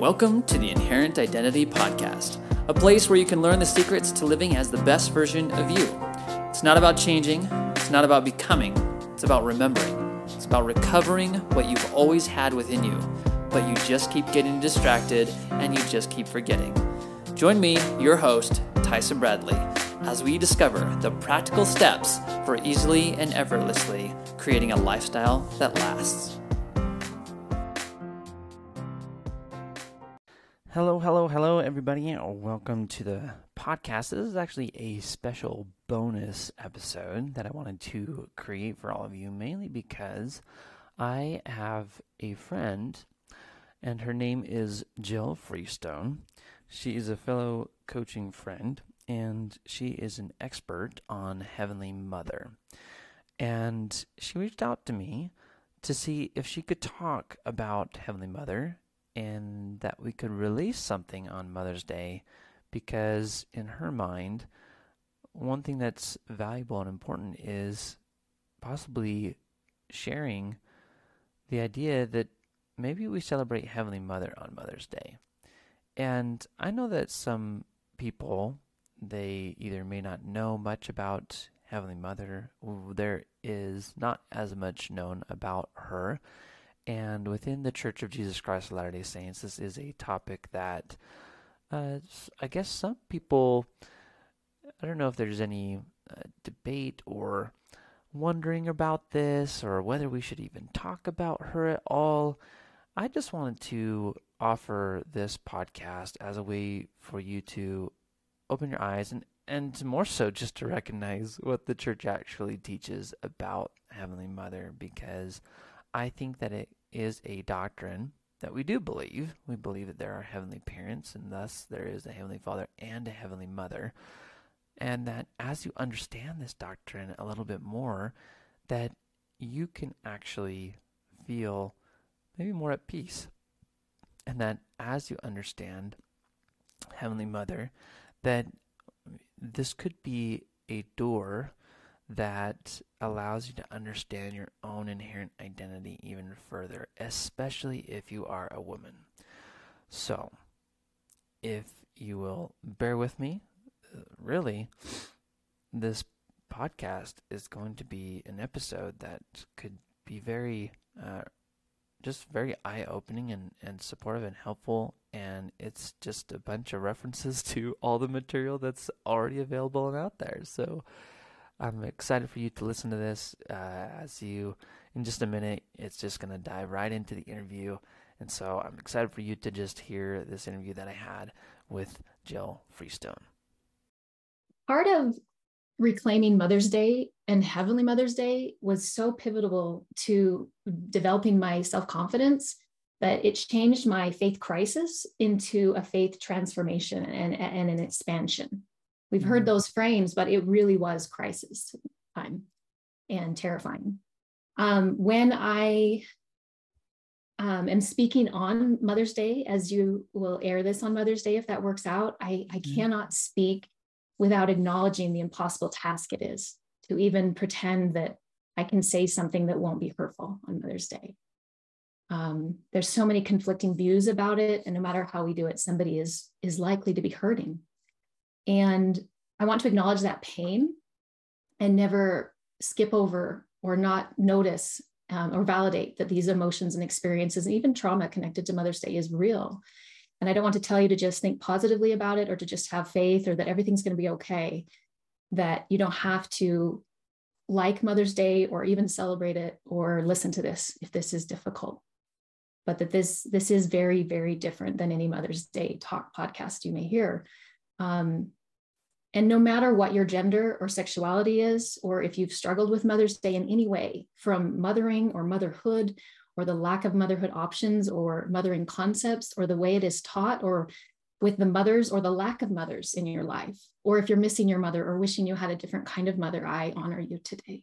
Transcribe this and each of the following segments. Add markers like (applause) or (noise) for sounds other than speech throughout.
Welcome to the Inherent Identity Podcast, a place where you can learn the secrets to living as the best version of you. It's not about changing, it's not about becoming, it's about remembering. It's about recovering what you've always had within you, but you just keep getting distracted and you just keep forgetting. Join me, your host, Tyson Bradley, as we discover the practical steps for easily and effortlessly creating a lifestyle that lasts. Hello, hello, hello, everybody. Welcome to the podcast. This is actually a special bonus episode that I wanted to create for all of you, mainly because I have a friend, and her name is Jill Freestone. She is a fellow coaching friend, and she is an expert on Heavenly Mother. And she reached out to me to see if she could talk about Heavenly Mother and that we could release something on Mother's Day because, in her mind, one thing that's valuable and important is possibly sharing the idea that maybe we celebrate Heavenly Mother on Mother's Day. And I know that some people, they either may not know much about Heavenly Mother, there is not as much known about her. And within the Church of Jesus Christ of Latter day Saints, this is a topic that uh, I guess some people, I don't know if there's any uh, debate or wondering about this or whether we should even talk about her at all. I just wanted to offer this podcast as a way for you to open your eyes and, and more so just to recognize what the church actually teaches about Heavenly Mother because I think that it is a doctrine that we do believe. We believe that there are heavenly parents, and thus there is a heavenly father and a heavenly mother. And that as you understand this doctrine a little bit more, that you can actually feel maybe more at peace. And that as you understand Heavenly Mother, that this could be a door that allows you to understand your own inherent identity even further, especially if you are a woman. So, if you will bear with me, really, this podcast is going to be an episode that could be very, uh, just very eye opening and, and supportive and helpful. And it's just a bunch of references (laughs) to all the material that's already available and out there. So, I'm excited for you to listen to this uh, as you, in just a minute, it's just going to dive right into the interview. And so I'm excited for you to just hear this interview that I had with Jill Freestone. Part of reclaiming Mother's Day and Heavenly Mother's Day was so pivotal to developing my self confidence that it changed my faith crisis into a faith transformation and, and an expansion. We've heard mm-hmm. those frames, but it really was crisis time and terrifying. Um, when I um, am speaking on Mother's Day, as you will air this on Mother's Day, if that works out, I, I mm-hmm. cannot speak without acknowledging the impossible task it is to even pretend that I can say something that won't be hurtful on Mother's Day. Um, there's so many conflicting views about it, and no matter how we do it, somebody is is likely to be hurting. And I want to acknowledge that pain and never skip over or not notice um, or validate that these emotions and experiences and even trauma connected to Mother's Day is real. And I don't want to tell you to just think positively about it or to just have faith or that everything's going to be okay. That you don't have to like Mother's Day or even celebrate it or listen to this if this is difficult. But that this this is very very different than any Mother's Day talk podcast you may hear. Um, and no matter what your gender or sexuality is, or if you've struggled with Mother's Day in any way, from mothering or motherhood, or the lack of motherhood options, or mothering concepts, or the way it is taught, or with the mothers or the lack of mothers in your life, or if you're missing your mother or wishing you had a different kind of mother, I honor you today.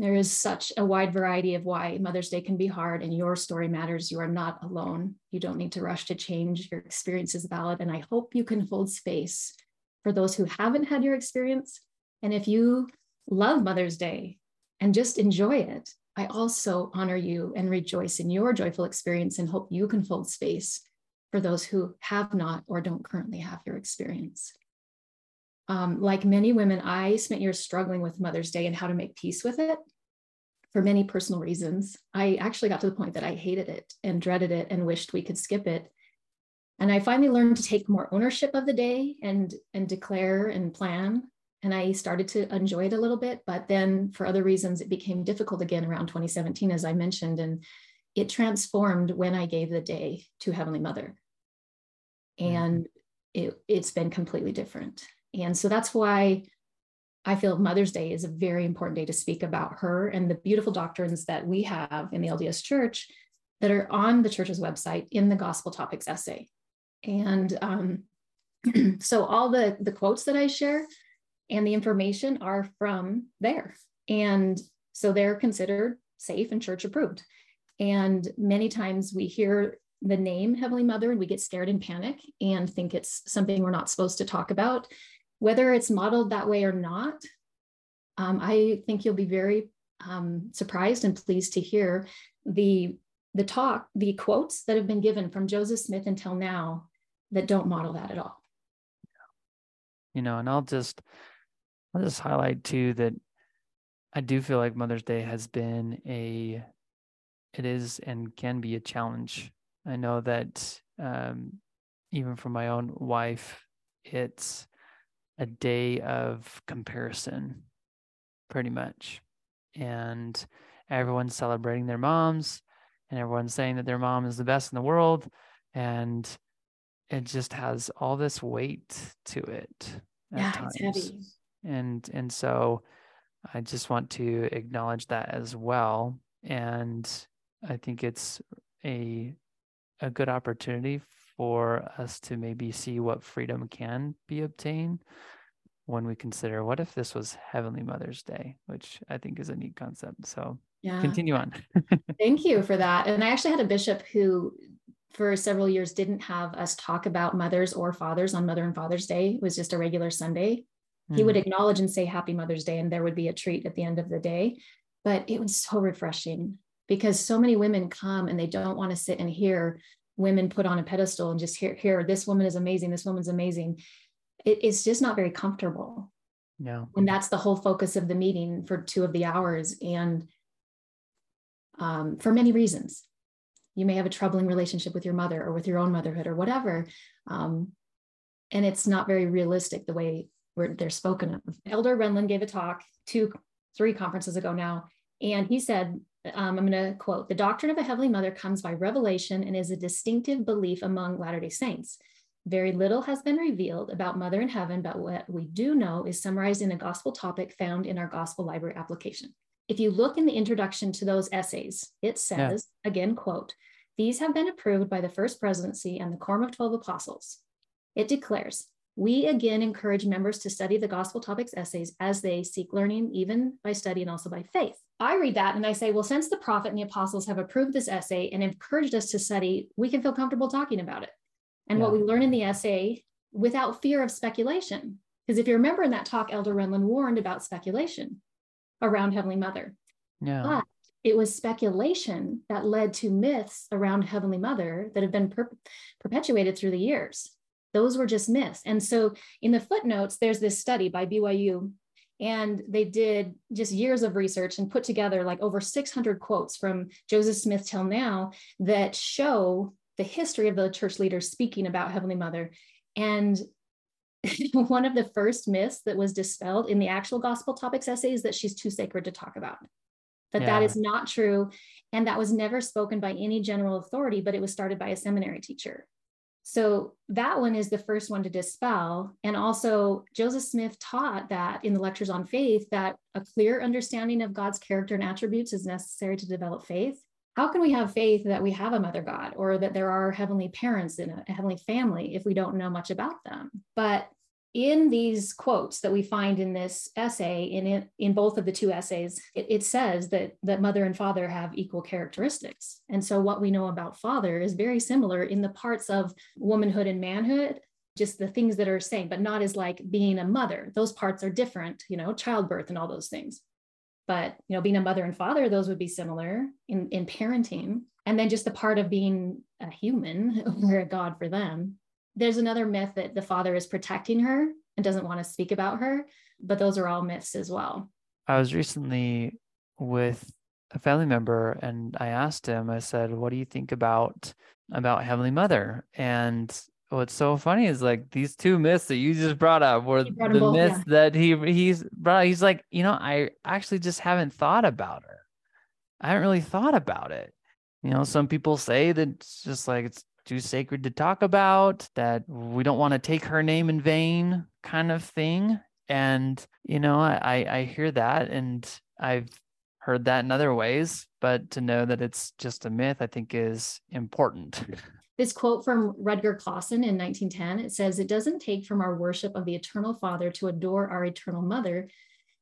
There is such a wide variety of why Mother's Day can be hard, and your story matters. You are not alone. You don't need to rush to change. Your experience is valid, and I hope you can hold space for those who haven't had your experience. And if you love Mother's Day and just enjoy it, I also honor you and rejoice in your joyful experience and hope you can hold space for those who have not or don't currently have your experience. Um, like many women, I spent years struggling with Mother's Day and how to make peace with it for many personal reasons. I actually got to the point that I hated it and dreaded it and wished we could skip it. And I finally learned to take more ownership of the day and, and declare and plan. And I started to enjoy it a little bit. But then for other reasons, it became difficult again around 2017, as I mentioned. And it transformed when I gave the day to Heavenly Mother. Mm-hmm. And it, it's been completely different. And so that's why I feel Mother's Day is a very important day to speak about her and the beautiful doctrines that we have in the LDS Church that are on the church's website in the Gospel Topics essay. And um, (clears throat) so all the, the quotes that I share and the information are from there. And so they're considered safe and church approved. And many times we hear the name Heavenly Mother and we get scared and panic and think it's something we're not supposed to talk about whether it's modeled that way or not, um, I think you'll be very um, surprised and pleased to hear the the talk, the quotes that have been given from Joseph Smith until now that don't model that at all. You know, and I'll just I'll just highlight too that I do feel like Mother's Day has been a it is and can be a challenge. I know that um, even for my own wife, it's a day of comparison, pretty much. And everyone's celebrating their moms, and everyone's saying that their mom is the best in the world. And it just has all this weight to it. yeah, times. it's heavy. And and so I just want to acknowledge that as well. And I think it's a a good opportunity for us to maybe see what freedom can be obtained when we consider what if this was Heavenly Mother's Day, which I think is a neat concept. So yeah. continue on. (laughs) Thank you for that. And I actually had a bishop who for several years didn't have us talk about mothers or fathers on Mother and Father's Day. It was just a regular Sunday. Mm. He would hmm. acknowledge and say Happy Mother's Day, and there would be a treat at the end of the day. But it was so refreshing because so many women come and they don't want to sit and hear women put on a pedestal and just hear, hear this woman is amazing, this woman's amazing. It, it's just not very comfortable. Yeah. And that's the whole focus of the meeting for two of the hours. And um, for many reasons, you may have a troubling relationship with your mother or with your own motherhood or whatever. Um, and it's not very realistic the way they're spoken of. Elder Renlund gave a talk two, three conferences ago now, and he said um, I'm going to quote The doctrine of a Heavenly Mother comes by revelation and is a distinctive belief among Latter day Saints. Very little has been revealed about Mother in Heaven, but what we do know is summarized in a gospel topic found in our gospel library application. If you look in the introduction to those essays, it says, yeah. again, quote, these have been approved by the First Presidency and the Quorum of 12 Apostles. It declares, we again encourage members to study the gospel topics essays as they seek learning, even by study and also by faith. I read that and I say, well, since the prophet and the apostles have approved this essay and encouraged us to study, we can feel comfortable talking about it. And yeah. what we learn in the essay without fear of speculation. Because if you remember in that talk, Elder Renlund warned about speculation around Heavenly Mother. Yeah. But it was speculation that led to myths around Heavenly Mother that have been per- perpetuated through the years. Those were just myths. And so in the footnotes, there's this study by BYU and they did just years of research and put together like over 600 quotes from Joseph Smith till now that show the history of the church leaders speaking about Heavenly Mother. And (laughs) one of the first myths that was dispelled in the actual gospel topics essay is that she's too sacred to talk about. That yeah. that is not true. And that was never spoken by any general authority, but it was started by a seminary teacher. So that one is the first one to dispel. And also, Joseph Smith taught that in the lectures on faith that a clear understanding of God's character and attributes is necessary to develop faith. How can we have faith that we have a mother God or that there are heavenly parents in a, a heavenly family if we don't know much about them? But in these quotes that we find in this essay, in it, in both of the two essays, it, it, says that that mother and father have equal characteristics. And so what we know about father is very similar in the parts of womanhood and manhood, just the things that are same but not as like being a mother. Those parts are different, you know, childbirth and all those things. but you know being a mother and father those would be similar in in parenting and then just the part of being a human (laughs) or a god for them there's another myth that the father is protecting her and doesn't want to speak about her but those are all myths as well. I was recently with a family member and i asked him i said what do you think about about heavenly mother? And what's so funny is like these two myths that you just brought up were the both, myths yeah. that he he's brought he's like you know i actually just haven't thought about her. I haven't really thought about it. You know some people say that it's just like it's too sacred to talk about that we don't want to take her name in vain kind of thing. And you know i i hear that and i've heard that in other ways but to know that it's just a myth i think is important. This quote from Rudger Clawson in 1910, it says, It doesn't take from our worship of the eternal Father to adore our eternal mother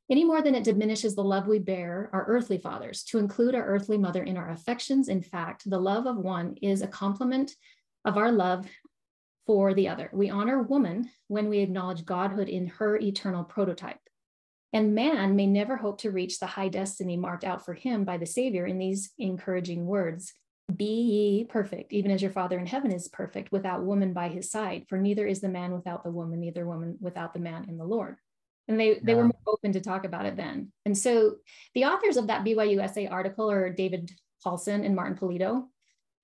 any more than it diminishes the love we bear our earthly fathers to include our earthly mother in our affections. In fact, the love of one is a complement of our love for the other. We honor woman when we acknowledge godhood in her eternal prototype. And man may never hope to reach the high destiny marked out for him by the Savior in these encouraging words be ye perfect, even as your Father in heaven is perfect, without woman by his side. For neither is the man without the woman, neither woman without the man in the Lord. And they, yeah. they were more open to talk about it then. And so the authors of that BYUSA article are David Paulsen and Martin Pulido.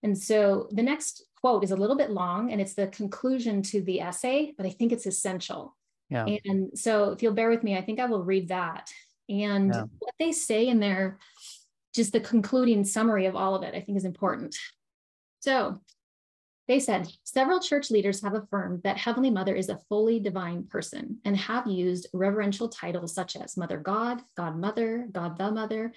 And so the next quote is a little bit long and it's the conclusion to the essay, but I think it's essential. Yeah. And so if you'll bear with me, I think I will read that. And yeah. what they say in there just the concluding summary of all of it, I think is important. So they said several church leaders have affirmed that Heavenly Mother is a fully divine person and have used reverential titles such as Mother God, God Mother, God the Mother,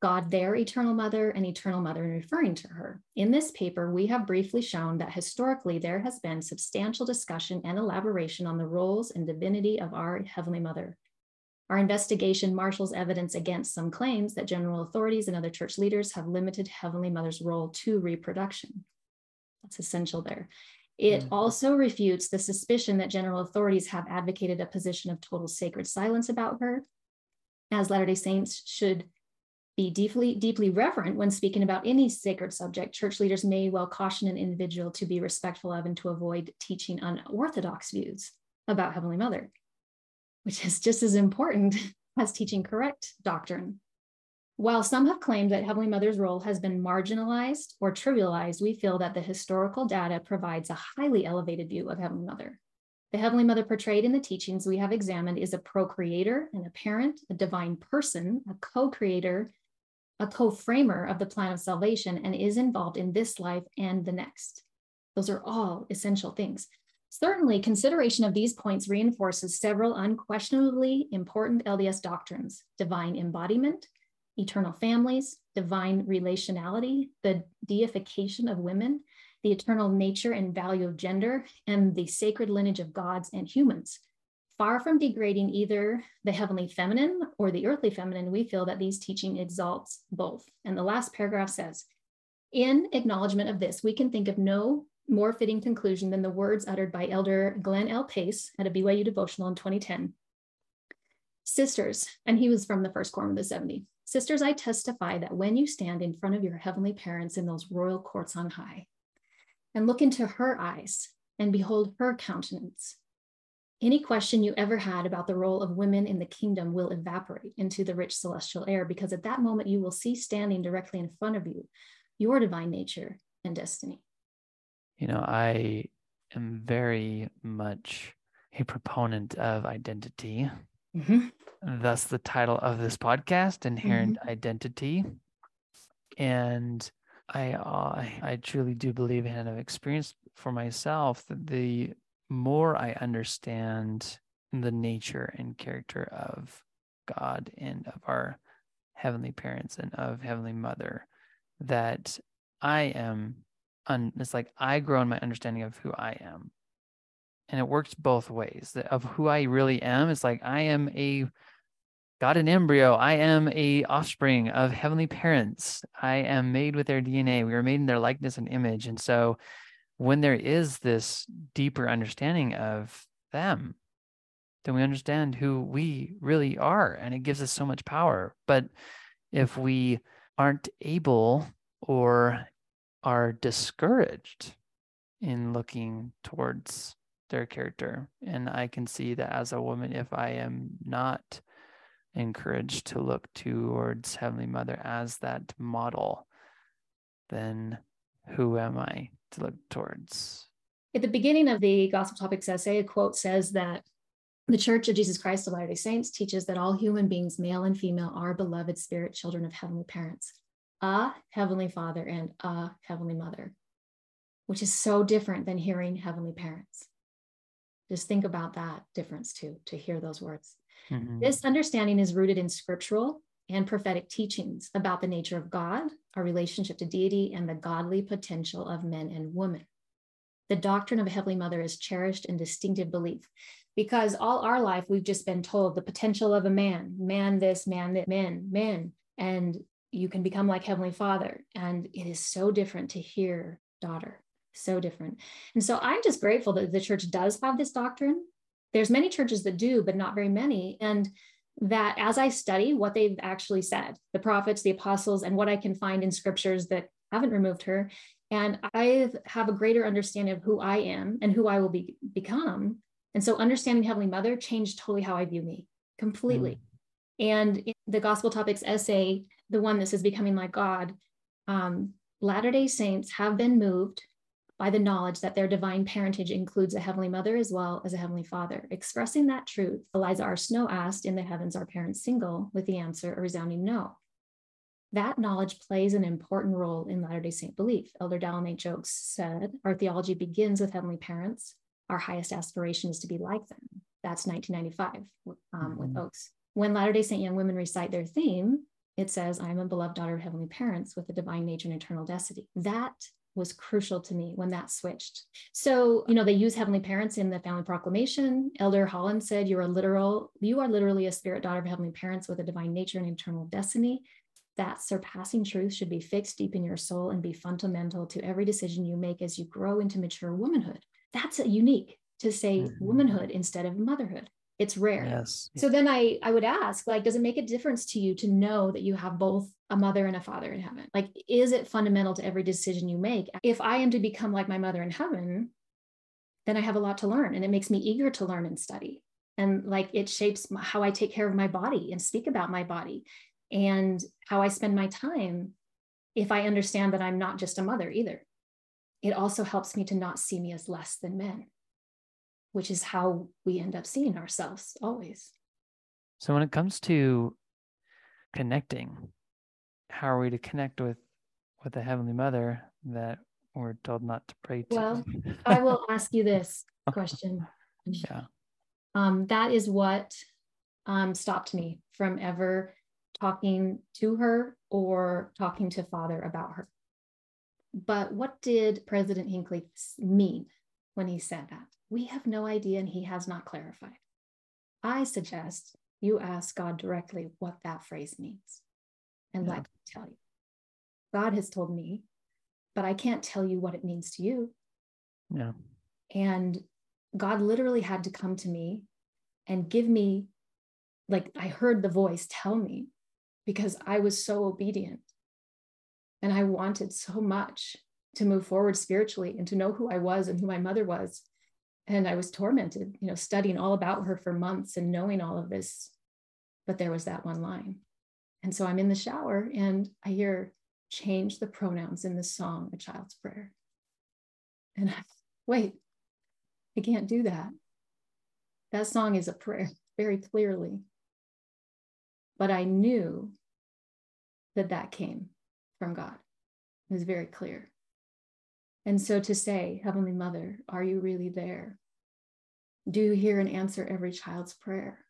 God their eternal mother, and eternal mother in referring to her. In this paper, we have briefly shown that historically there has been substantial discussion and elaboration on the roles and divinity of our Heavenly Mother. Our investigation marshals evidence against some claims that general authorities and other church leaders have limited Heavenly Mother's role to reproduction. That's essential there. It mm-hmm. also refutes the suspicion that general authorities have advocated a position of total sacred silence about her, as Latter day Saints should be deeply, deeply reverent when speaking about any sacred subject. Church leaders may well caution an individual to be respectful of and to avoid teaching unorthodox views about Heavenly Mother which is just as important (laughs) as teaching correct doctrine. While some have claimed that Heavenly Mother's role has been marginalized or trivialized, we feel that the historical data provides a highly elevated view of Heavenly Mother. The Heavenly Mother portrayed in the teachings we have examined is a procreator and a parent, a divine person, a co creator, a co framer of the plan of salvation, and is involved in this life and the next. Those are all essential things. Certainly, consideration of these points reinforces several unquestionably important LDS doctrines divine embodiment, eternal families, divine relationality, the deification of women, the eternal nature and value of gender, and the sacred lineage of gods and humans. Far from degrading either the heavenly feminine or the earthly feminine, we feel that these teaching exalts both. And the last paragraph says, in acknowledgement of this, we can think of no more fitting conclusion than the words uttered by Elder Glenn L. Pace at a BYU devotional in 2010. Sisters, and he was from the first quorum of the 70. Sisters, I testify that when you stand in front of your heavenly parents in those royal courts on high, and look into her eyes and behold her countenance, any question you ever had about the role of women in the kingdom will evaporate into the rich celestial air because at that moment you will see standing directly in front of you your divine nature and destiny you know, I am very much a proponent of identity. Mm-hmm. Thus, the title of this podcast, Inherent mm-hmm. Identity. And I, uh, I truly do believe and have experienced for myself that the more I understand the nature and character of God and of our heavenly parents and of Heavenly Mother, that I am un, it's like I grow in my understanding of who I am. And it works both ways of who I really am. It's like I am a God an embryo. I am a offspring of heavenly parents. I am made with their DNA. We are made in their likeness and image. And so when there is this deeper understanding of them, then we understand who we really are and it gives us so much power. But if we aren't able or are discouraged in looking towards their character, and I can see that as a woman, if I am not encouraged to look towards Heavenly Mother as that model, then who am I to look towards? At the beginning of the Gospel Topics essay, a quote says that the Church of Jesus Christ of Latter day Saints teaches that all human beings, male and female, are beloved spirit children of heavenly parents, a heavenly father and a heavenly mother, which is so different than hearing heavenly parents. Just think about that difference too, to hear those words. Mm-hmm. This understanding is rooted in scriptural and prophetic teachings about the nature of God, our relationship to deity, and the godly potential of men and women. The doctrine of a Heavenly Mother is cherished and distinctive belief because all our life we've just been told the potential of a man, man this, man that, men, men, and you can become like Heavenly Father. And it is so different to hear daughter, so different. And so I'm just grateful that the church does have this doctrine. There's many churches that do, but not very many. And that as I study what they've actually said, the prophets, the apostles, and what I can find in scriptures that haven't removed her, and I have a greater understanding of who I am and who I will be, become, and so understanding Heavenly Mother changed totally how I view me completely. Mm. And the Gospel Topics essay, the one that says Becoming Like God, um, Latter day Saints have been moved by the knowledge that their divine parentage includes a Heavenly Mother as well as a Heavenly Father. Expressing that truth, Eliza R. Snow asked, In the heavens, are parents single? with the answer, a resounding no. That knowledge plays an important role in Latter day Saint belief. Elder Dallin H. Oaks said, Our theology begins with heavenly parents our highest aspiration is to be like them. That's 1995 um, mm-hmm. with Oaks. When Latter day Saint young women recite their theme, it says, I am a beloved daughter of heavenly parents with a divine nature and eternal destiny. That was crucial to me when that switched. So, you know, they use heavenly parents in the family proclamation. Elder Holland said, You're a literal, you are literally a spirit daughter of heavenly parents with a divine nature and eternal destiny. That surpassing truth should be fixed deep in your soul and be fundamental to every decision you make as you grow into mature womanhood that's unique to say mm-hmm. womanhood instead of motherhood it's rare. Yes. So then i i would ask like does it make a difference to you to know that you have both a mother and a father in heaven? Like is it fundamental to every decision you make? If i am to become like my mother in heaven then i have a lot to learn and it makes me eager to learn and study. And like it shapes how i take care of my body and speak about my body and how i spend my time if i understand that i'm not just a mother either. It also helps me to not see me as less than men, which is how we end up seeing ourselves always. So when it comes to connecting, how are we to connect with with the Heavenly Mother that we're told not to pray to? Well, (laughs) I will ask you this question. Yeah. Um, that is what um, stopped me from ever talking to her or talking to Father about her. But what did President Hinckley mean when he said that? We have no idea, and he has not clarified. I suggest you ask God directly what that phrase means and yeah. let him tell you. God has told me, but I can't tell you what it means to you. Yeah. And God literally had to come to me and give me, like, I heard the voice tell me because I was so obedient and I wanted so much to move forward spiritually and to know who I was and who my mother was. And I was tormented, you know, studying all about her for months and knowing all of this. But there was that one line. And so I'm in the shower and I hear, change the pronouns in the song, A Child's Prayer. And I, wait, I can't do that. That song is a prayer very clearly. But I knew that that came from God. It was very clear. And so to say, Heavenly Mother, are you really there? Do you hear and answer every child's prayer?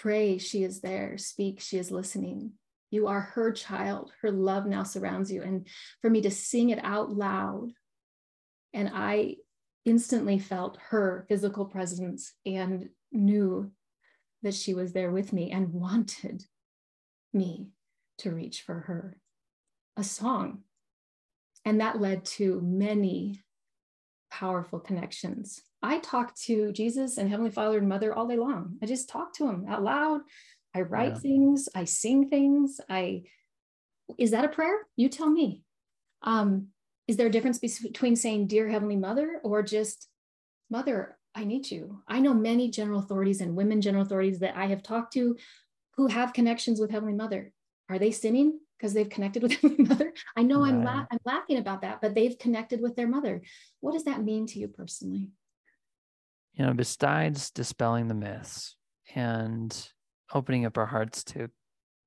Pray, she is there. Speak, she is listening. You are her child. Her love now surrounds you. And for me to sing it out loud, and I instantly felt her physical presence and knew that she was there with me and wanted me to reach for her a song. And that led to many powerful connections. I talk to Jesus and Heavenly Father and Mother all day long. I just talk to them out loud. I write yeah. things, I sing things. I is that a prayer? You tell me. Um, is there a difference between saying dear Heavenly Mother or just Mother, I need you? I know many general authorities and women general authorities that I have talked to who have connections with Heavenly Mother. Are they sinning? Because they've connected with (laughs) their mother. I know right. I'm, la- I'm laughing about that, but they've connected with their mother. What does that mean to you personally? You know, besides dispelling the myths and opening up our hearts to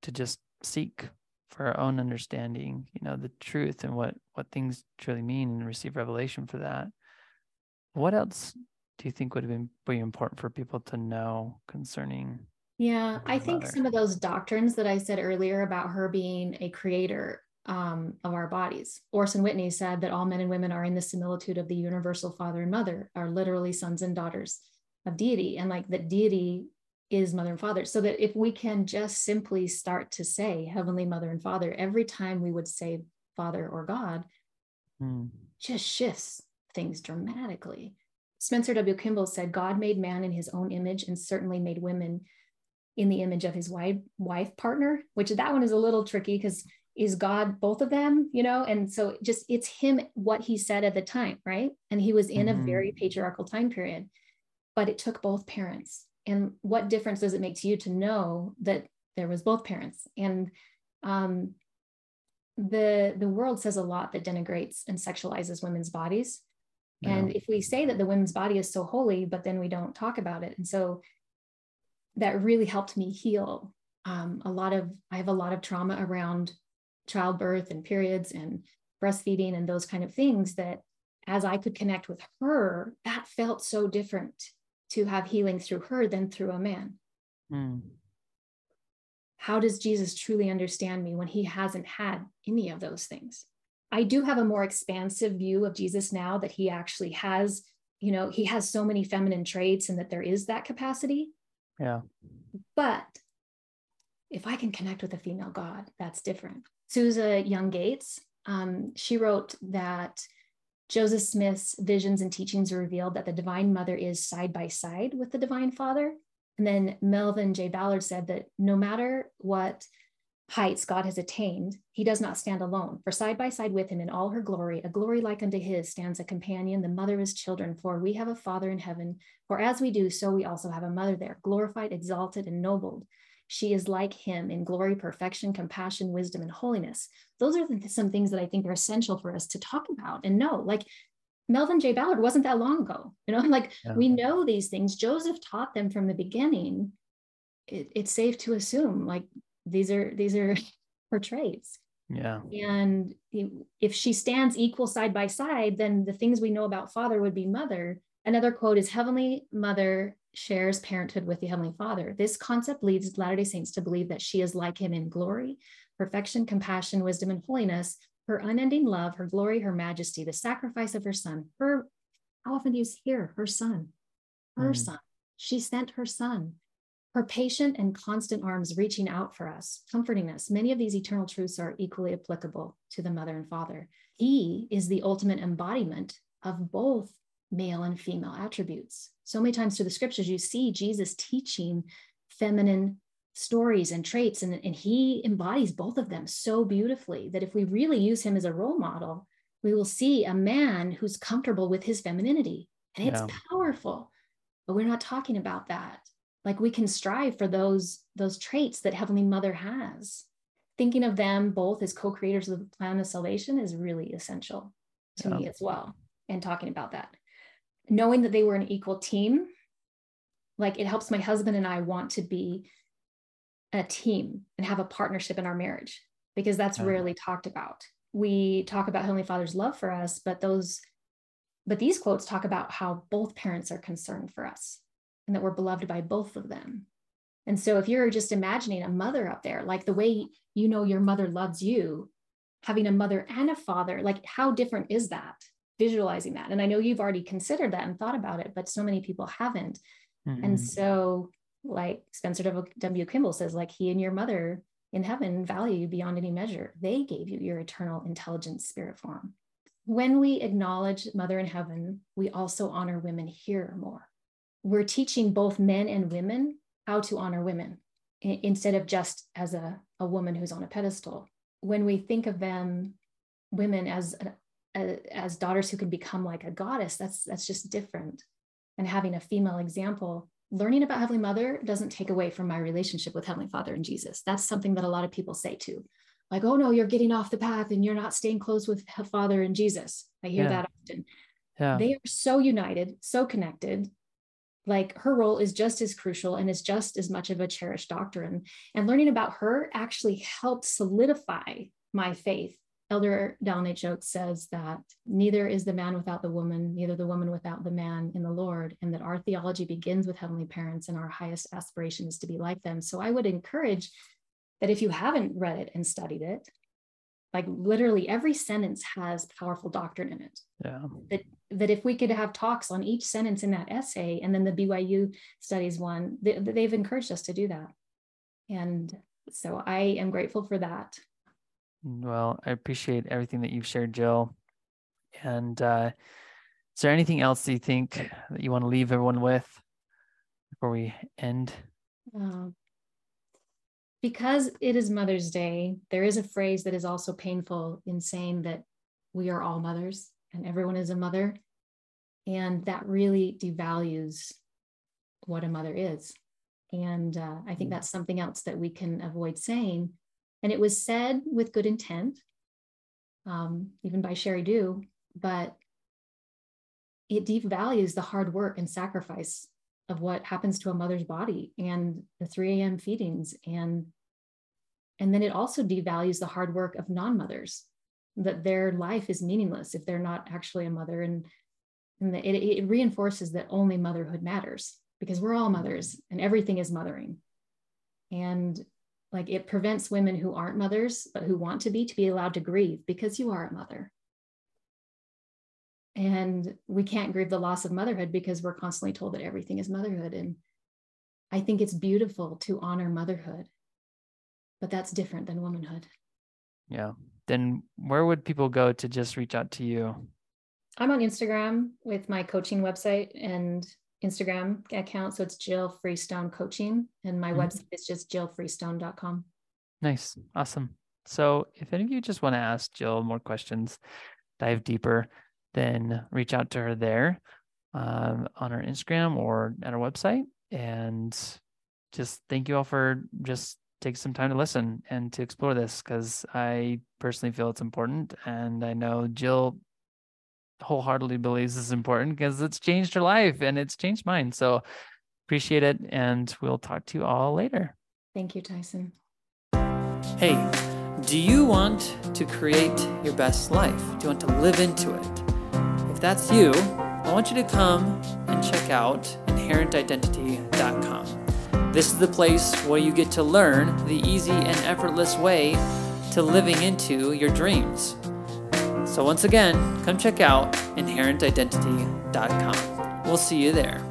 to just seek for our own understanding, you know, the truth and what what things truly mean and receive revelation for that. What else do you think would have been be important for people to know concerning yeah, I think some of those doctrines that I said earlier about her being a creator um, of our bodies. Orson Whitney said that all men and women are in the similitude of the universal father and mother, are literally sons and daughters of deity, and like that deity is mother and father. So that if we can just simply start to say heavenly mother and father every time we would say father or God, mm. just shifts things dramatically. Spencer W. Kimball said, God made man in his own image and certainly made women in the image of his wife wife partner which that one is a little tricky because is god both of them you know? And so just it's him what he said at the time right? And he was in mm-hmm. a very patriarchal time period but it took both parents. And what difference does it make to you to know that there was both parents? And um, the the world says a lot that denigrates and sexualizes women's bodies. Yeah. and if we say that the women's body is so holy but then we don't talk about it. And so that really helped me heal um, a lot of i have a lot of trauma around childbirth and periods and breastfeeding and those kind of things that as i could connect with her that felt so different to have healing through her than through a man. Mm. how does jesus truly understand me when he hasn't had any of those things? I do have a more expansive view of jesus now that he actually has you know he has so many feminine traits and that there is that capacity yeah. But if I can connect with a female God, that's different. Susa Young Gates, um, she wrote that Joseph Smith's visions and teachings revealed that the Divine Mother is side by side with the Divine Father. And then Melvin J. Ballard said that no matter what heights God has attained, he does not stand alone. For side by side with him in all her glory, a glory like unto his, stands a companion, the mother of his children. For we have a Father in heaven. For as we do, so we also have a mother there, glorified, exalted, ennobled. She is like him in glory, perfection, compassion, wisdom, and holiness. Those are some things that I think are essential for us to talk about and know. Like Melvin J. Ballard wasn't that long ago. (laughs) You know, like yeah. we know these things. Joseph taught them from the beginning. It, it's safe to assume like these are these are (laughs) her traits yeah. And if she stands equal side by side then the things we know about father would be mother. Another quote is heavenly mother shares parenthood with the heavenly father. This concept leads latter-day saints to believe that she is like him in glory perfection compassion wisdom and holiness her unending love her glory her majesty the sacrifice of her son her how often do you hear her son? Her mm. son. She sent her son her patient and constant arms reaching out for us, comforting us. Many of these eternal truths are equally applicable to the mother and father. He is the ultimate embodiment of both male and female attributes. So many times through the scriptures, you see Jesus teaching feminine stories and traits, and, and he embodies both of them so beautifully that if we really use him as a role model, we will see a man who's comfortable with his femininity. And it's yeah. powerful, but we're not talking about that like we can strive for those those traits that heavenly mother has thinking of them both as co-creators of the plan of salvation is really essential to yeah. me as well and talking about that knowing that they were an equal team like it helps my husband and i want to be a team and have a partnership in our marriage because that's yeah. rarely talked about we talk about heavenly father's love for us but those but these quotes talk about how both parents are concerned for us and that we're beloved by both of them. And so if you're just imagining a mother up there, like the way you know your mother loves you, having a mother and a father, like how different is that? Visualizing that. And I know you've already considered that and thought about it, but so many people haven't. Mm-hmm. And so, like Spencer W. Kimball says, like he and your mother in heaven value you beyond any measure. They gave you your eternal intelligence spirit form. when we acknowledge Mother in Heaven, we also honor women here more. We're teaching both men and women how to honor women instead of just as a, a woman who's on a pedestal. When we think of them, women as uh, uh, as daughters who can become like a goddess, that's that's just different. And having a female example, learning about Heavenly Mother doesn't take away from my relationship with Heavenly Father and Jesus. That's something that a lot of people say too like, oh no, you're getting off the path and you're not staying close with Father and Jesus. I hear yeah. that often. Yeah. They are so united, so connected. Like her role is just as crucial and is just as much of a cherished doctrine. And learning about her actually helped solidify my faith. Elder H. Oaks says that neither is the man without the woman, neither the woman without the man in the Lord, and that our theology begins with heavenly parents and our highest aspiration is to be like them. So I would encourage that if you haven't read it and studied it, like literally every sentence has powerful doctrine in it. Yeah. That that if we could have talks on each sentence in that essay, and then the BYU studies one, they, they've encouraged us to do that, and so I am grateful for that. Well, I appreciate everything that you've shared, Jill. And uh, is there anything else that you think that you want to leave everyone with before we end? Uh, because it is Mother's Day, there is a phrase that is also painful in saying that we are all mothers and everyone is a mother. And that really devalues what a mother is. And uh, I think mm. that's something else that we can avoid saying. And it was said with good intent, um, even by Sheri Dew, but it devalues the hard work and sacrifice of what happens to a mother's body and the 3 a.m. feedings and and then it also devalues the hard work of non-mothers that their life is meaningless if they're not actually a mother and, and it, it reinforces that only motherhood matters because we're all mothers and everything is mothering. And like it prevents women who aren't mothers but who want to be to be allowed to grieve because you are a mother. And we can't grieve the loss of motherhood because we're constantly told that everything is motherhood and i think it's beautiful to honor motherhood but that's different than womanhood. Yeah then where would people go to just reach out to you? I'm on instagram with my coaching website and instagram account. So it's jill freestone coaching and my mm-hmm. website is just jillfreestone.com nice. Awesome. So if any of you just want to ask jill more questions dive deeper then reach out to her there um, on our Instagram or at our website. And just thank you all for just take some time to listen and to explore this because I personally feel it's important. And I know Jill wholeheartedly believes it's important because it's changed her life and it's changed mine. So appreciate it. And we'll talk to you all later. Thank you, Tyson. Hey, do you want to create your best life? Do you want to live into it? If that's you, I want you to come and check out inherentidentity.com. This is the place where you get to learn the easy and effortless way to living into your dreams. So, once again, come check out inherentidentity.com. We'll see you there.